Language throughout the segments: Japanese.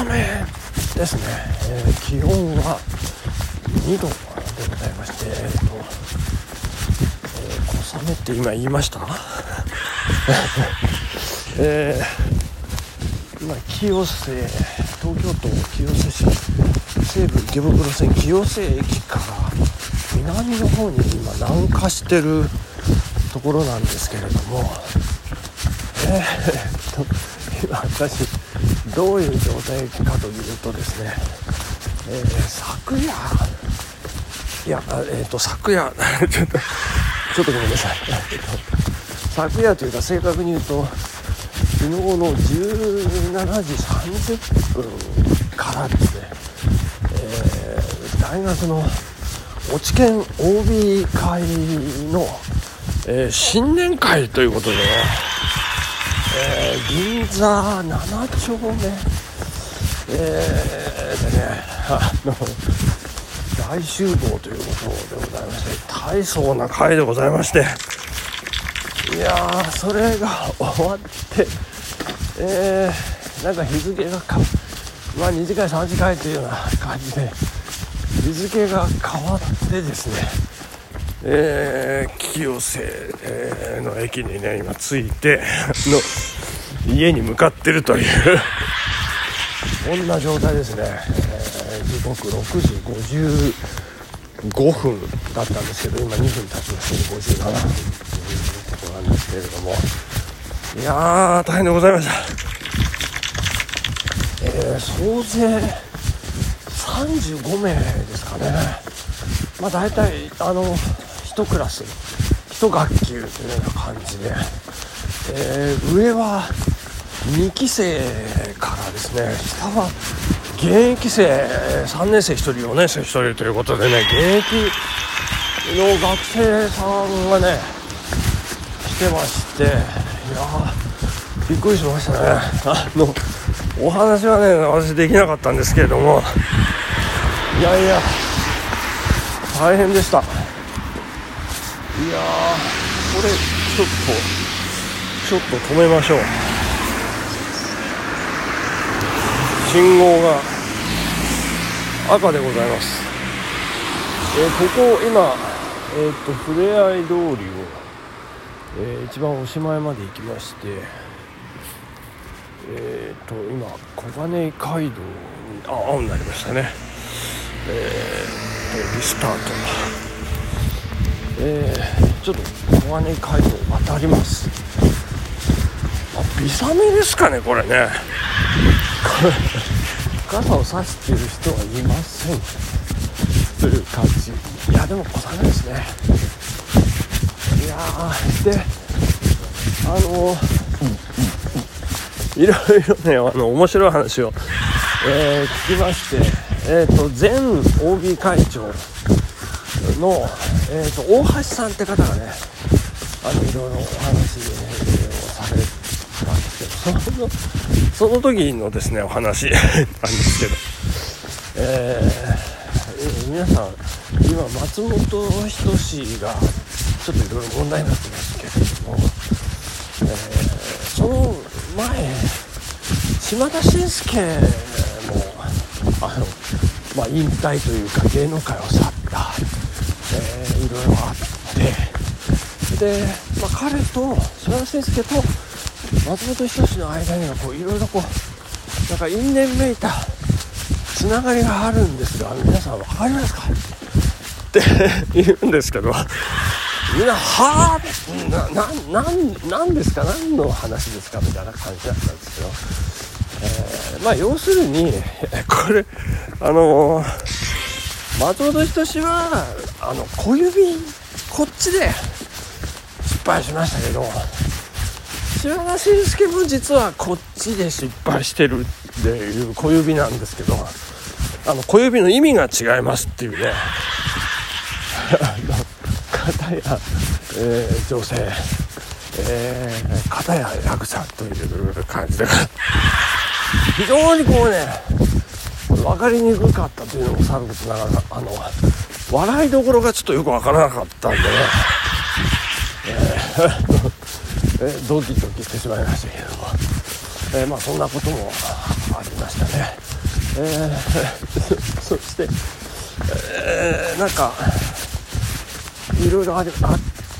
雨ですね、えー、気温は2度でございましてえっ、ー、と、えー、小雨って今言いました？えー、今清瀬東京都清瀬市西武池袋線清瀬駅から南の方に今南下してるところなんですけれども。えー、っと今私どういう状態かというとですね、えー、昨夜いやえっ、と昨夜 ちょっとちょっとごめんなさい。昨夜というか正確に言うと昨日の17時30分からですね、えー、大学の落研 OB 会の、えー、新年会ということでね、えー、銀座7丁目、えー、でねあの大集合ということでございまして大層な会でございまして。いやーそれが終わってえー、なんか日付がかまあ2次会3次会というような感じで日付が変わってですねえー、清瀬の駅にね今着いての家に向かってるという。こんな状態ですね、えー、時刻6時55分だったんですけど今2分経ちまして57分。ということなんですけれども。いやー大変でございました。えー、総勢35名ですかね。まあ大体あの1クラス1学級というような感じで、えー、上は2期生からですね。下は現役生3年生1人4年生1人ということでね現役の学生さんがね来てまして。いやびっくりしましたね。あのお話はね私できなかったんですけれども。いやいや大変でした。いやこれちょっとちょっと止めましょう。信号が赤でございます、えー、ここ今えっ、ー、とふれあい通りをえー、一番おしまいまで行きましてえっ、ー、と今小金井街道にあ青になりましたね。えー、リスタート。え、ちょっと小金井街道渡ります。あビサメですかねこれね。こ れ傘を差してる人はいません。という感じ。いやでも小雨ですね。いやであのいろいろねあの面白い話を、えー、聞きまして、えーと、前 OB 会長。の、えーと、大橋さんって方がねあのいろいろお話をされたんですけどそのその時のですねお話 なんですけど、えー、皆さん今松本人志がちょっといろいろ問題になってますけれども、えー、その前島田紳介もあの、まあ、引退というか芸能界を去っ、ろいろあって。で、まあ、彼と島田紳介と松本人志の間にはこういろいろこうなんか因縁めいたつながりがあるんですが皆さん分かりますか？って言うんですけど。みんな「はあなななんですか？何の話ですか?」みたいな感じだったんですけど、えー、まあ要するにこれあのー、松本人志はあの小指こっちで失敗しましたけど島田紳介も実はこっちで失敗してるっていう小指なんですけどあの小指の意味が違いますっていうね片や、えー、女性、えー、片や役者という感じで非常にこうね分かりにくかったというのもさることながらあの笑いどころがちょっとよく分からなかったんでね、えー、ドキドキしてしまいましたけども、えー、まあそんなこともありましたね。えー、そして、えー、なんかいろいろあっ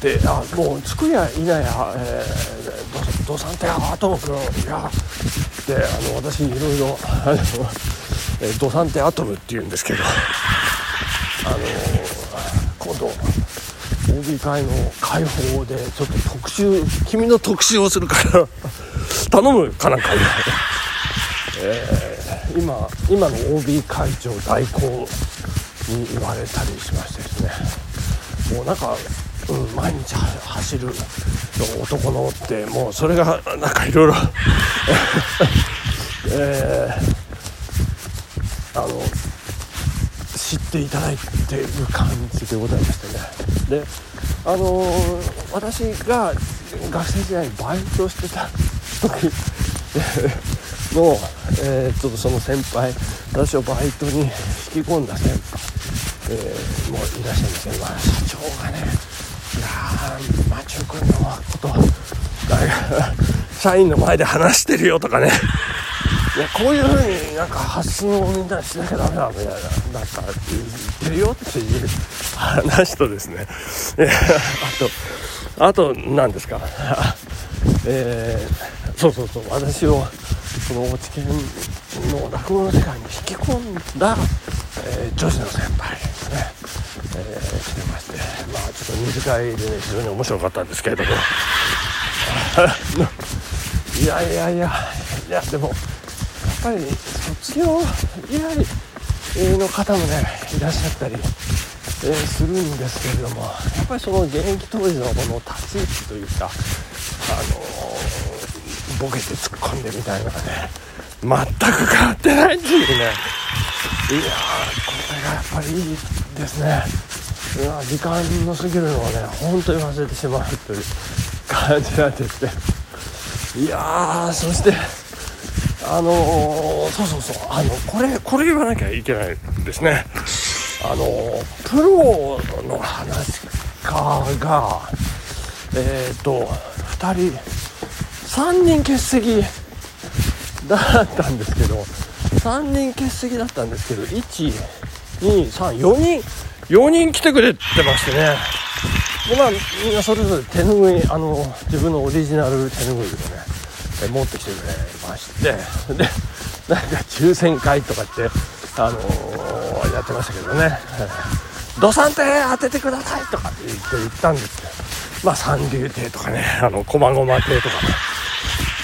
てあもう着くやいなや、えー、ドサンテアトム君いやであの私いろいろあの、えドサンテアトムっていうんですけど。あの OB 会の開放でちょっと特集君の特集をするから頼むかなんか、えー、今今の OB 会長代行に言われたりしましてですね。もうなんか、うん、毎日走る男のってもうそれがなんかいろいろ。えー、あの知っていただいている感じでございましてね。であのー、私が学生時代にバイトしてた時の、えー、ちょっとその先輩私をバイトに引き込んだ先輩、えー、もういらっしゃるんですけど、ま、社長がねいやーマチュ君のこと社員の前で話してるよとかね。いやこういう風になんか発信をみんなしなきゃダメだみたいななんか言ってるよっていう話とですね。あとあと何ですか？えー、そうそうそう。私をその落研の落語の世界に引き込んだ、えー、女子の先輩ですね、えー、来てましてまあちょっと二次会でね非常に面白かったんですけれども。いやいやいやいやでもぱり卒業以来の方もねいらっしゃったり、えー、するんですけれどもやっぱりその現役当時のこの立ち位置というかあのー、ボケて突っ込んでみたいなのがね全く変わってないっていうね。いやこれがやっぱりいいですね。いや時間の過ぎるのをね本当に忘れてしまうという感じなんですね。いやそしてあのー、そうそうそうあのこれこれ言わなきゃいけないですね。あのプロの話家がえっ、ー、と2人3人欠席だったんですけど3人欠席だったんですけど1234人4人来てくれてましてね。でまあみんなそれぞれ手ぬぐいあの自分のオリジナル手ぬぐいをね。持ってきてくれましてでなんか抽選会とかって、あのー、やってましたけどね「土産亭当ててください」とかって言って言ったんですけどまあ三流亭とかねあの駒駒亭とかね、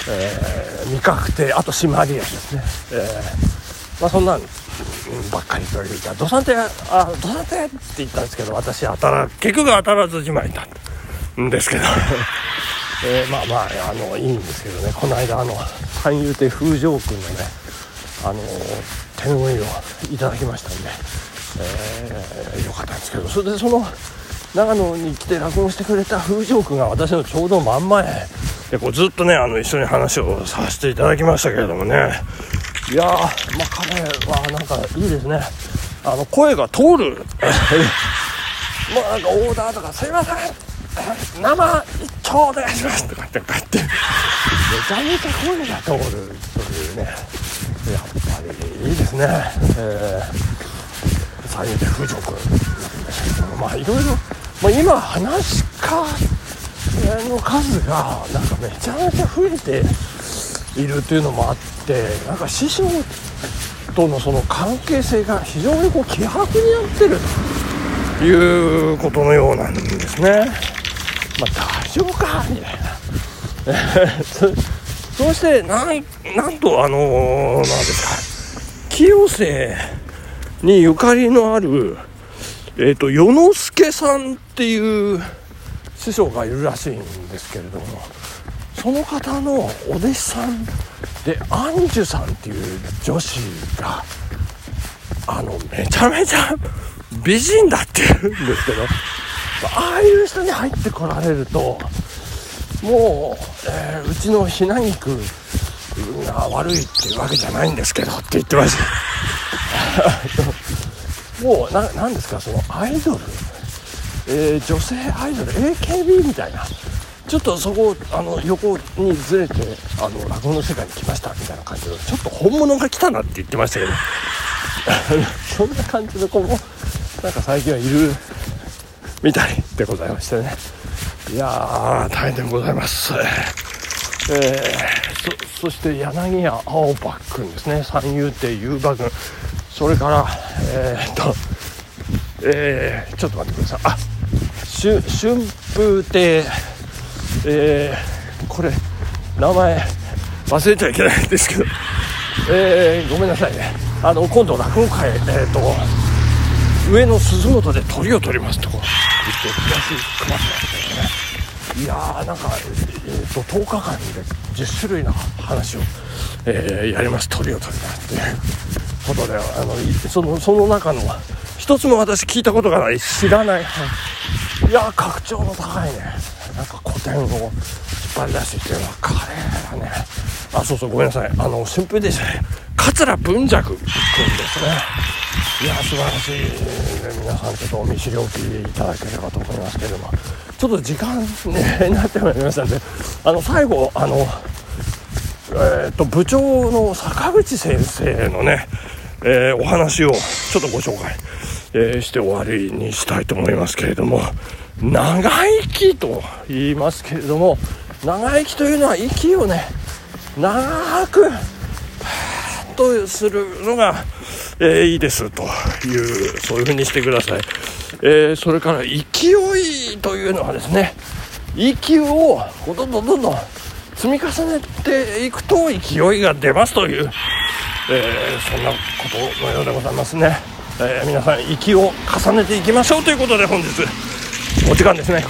えー、味覚亭あと締まり屋ですね、えー、まあそんなんばっかりというか「土産亭あ土産亭」って言ったんですけど私当たら結局当たらずじまいだったんですけど。えー、まあまああのいいんですけどね。この間あの三遊亭風城君のねあの手ぬぐいをいただきましたんで、えー、よかったんですけど。それでその長野に来て落語してくれた風城君が私のちょうど真ん前でこうずっとねあの一緒に話をさせていただきましたけれどもね。いやー、まあ、彼はなんかいいですね。あの声が通る。まあなんかオーダーとか「すいません。生一丁お願いします」とかってこうやって。めちゃめちゃ声が通るというね。やっぱりいいですね。えー、三人で風城君なんですけどまあいろいろ、まあ、今話家の数がなんかめちゃめちゃ増えているというのもあってなんか師匠とのその関係性が非常にこう希薄になってるということのようなんですね。まあ、大丈夫かみたいなそしてなんなんとあのー、なんですか清瀬にゆかりのあるえっ、ー、と与之助さんっていう師匠がいるらしいんですけれどもその方のお弟子さんでアンジュさんっていう女子があのめちゃめちゃ美人だって言うんですけどああいう人に入ってこられるともう、えー、うちのひな肉が悪いっていうわけじゃないんですけどって言ってました もうななんですかそのアイドル、えー、女性アイドル？AKB みたいな。ちょっとそこあの横にずれてあの落語の世界に来ましたみたいな感じでちょっと本物が来たなって言ってましたけど。そんな感じの子もなんか最近はいる。みたいでございましてね。いやー大変でございます。えー、そそして柳家青葉君ですね。三遊亭遊馬君それからえー、っとえー、ちょっと待ってください。あ春春風亭えー、これ名前忘れちゃいけないんですけど。えー、ごめんなさいね。あの今度落語会えー、っと上野鈴本で鳥を取りますとこ言ってチラシ配ってますけどねいやーなんか、えーと、10日間で10種類の話を、えー、やります鳥を取りますっていうことであのそのその中の一つも私聞いたことがない知らないいや格調の高いねなんか古典を引っ張り出してきてるのはカレーだねあそうそうごめんなさいあの春風でしたね桂文尺君ですねいや素晴らしい、ね、皆さんちょっとお見知りおきいただければと思いますけれどもちょっと時間、ね、になってまいりましたんで あの最後あの、えーと、部長の坂口先生のね、えー、お話をちょっとご紹介、えー、して終わりにしたいと思いますけれども長生きと言いますけれども長生きというのは息をね長くとするのが、えー、いいですというそういうふうにしてください。えー、それから勢いというのはですね息をどんどんどんどん積み重ねていくと勢いが出ますという、えー、そんなことのようでございますね、えー、皆さん息を重ねていきましょうということで本日お時間ですね。